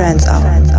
Trance Hour.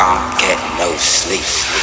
can't get no sleep.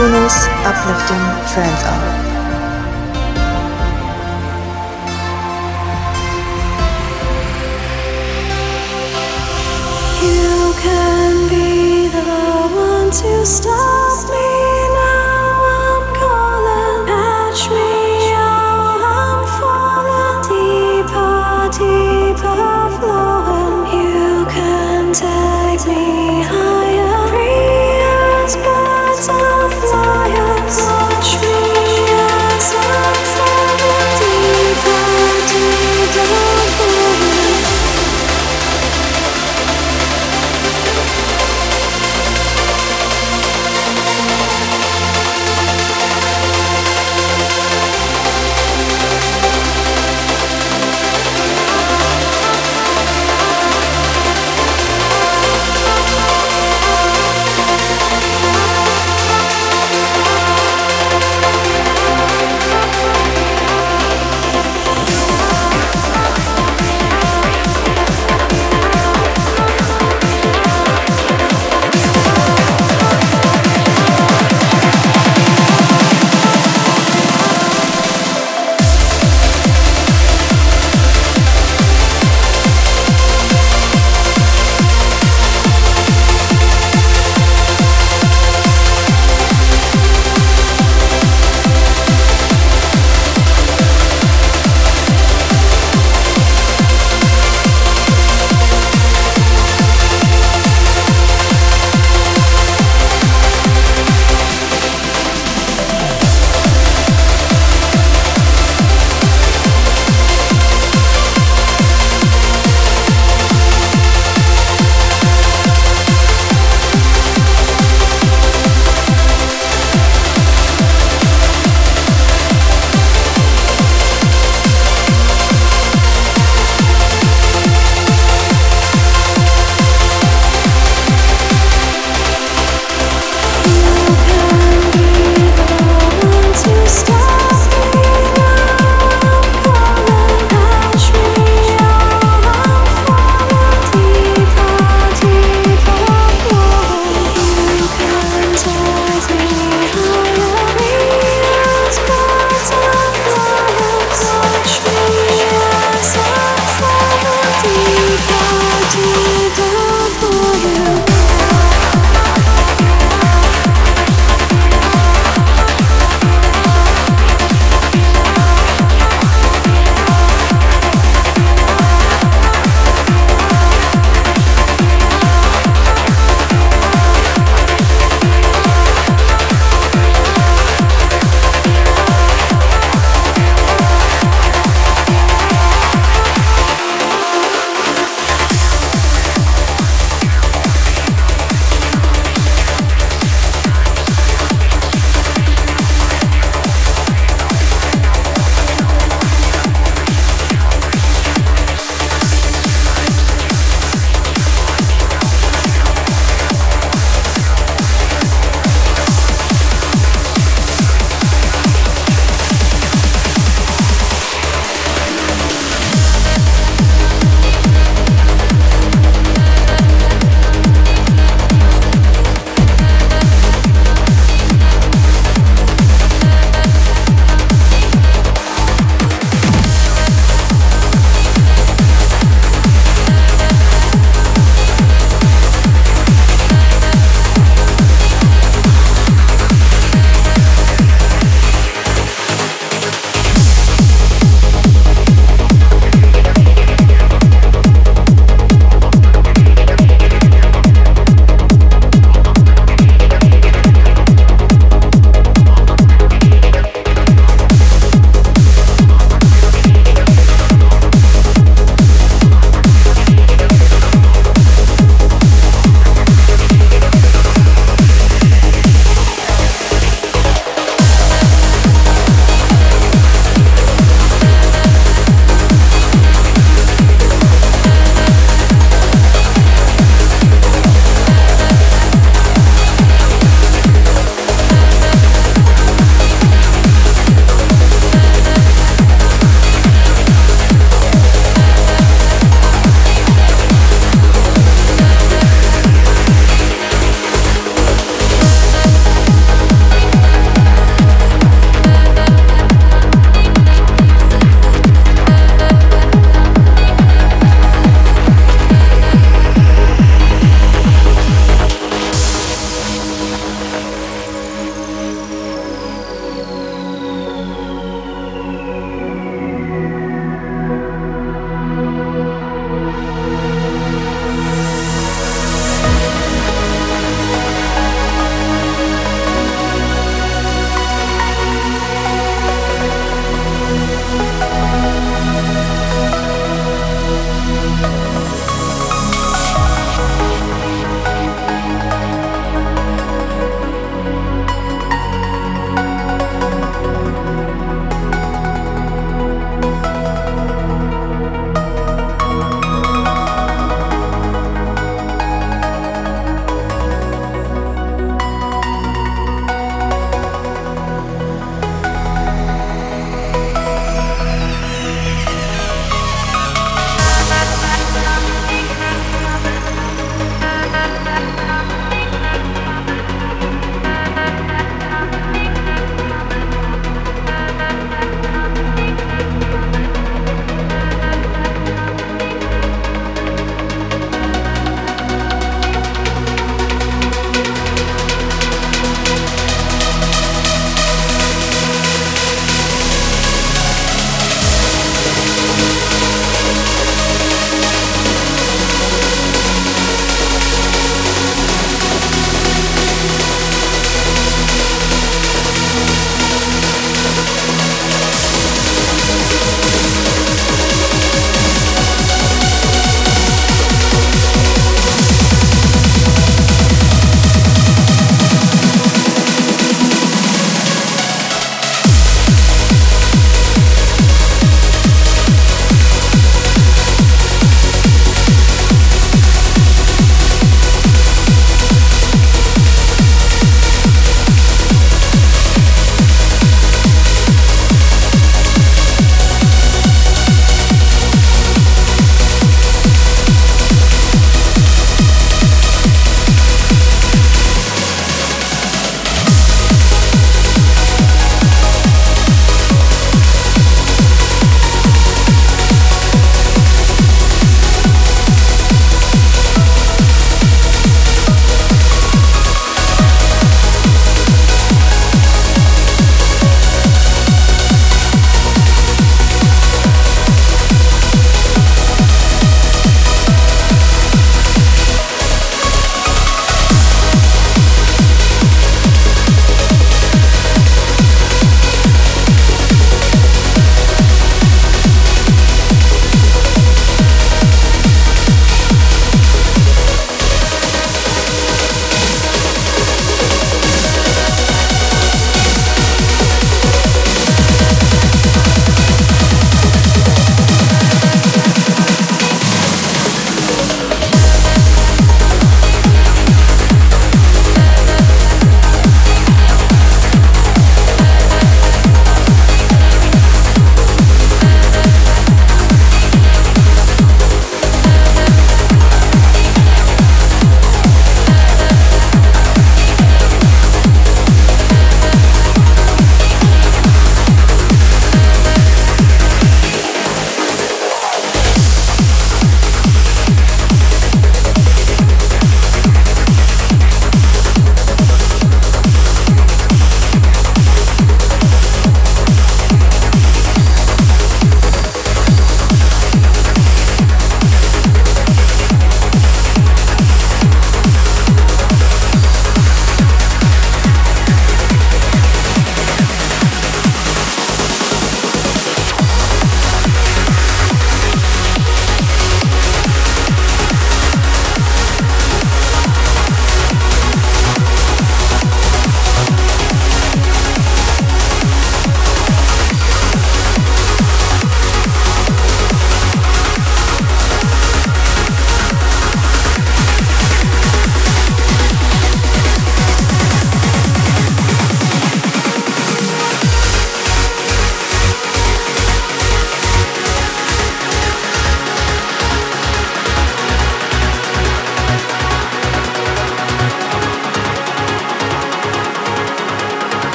KUNO's Uplifting Hour. You can be the one to stop me.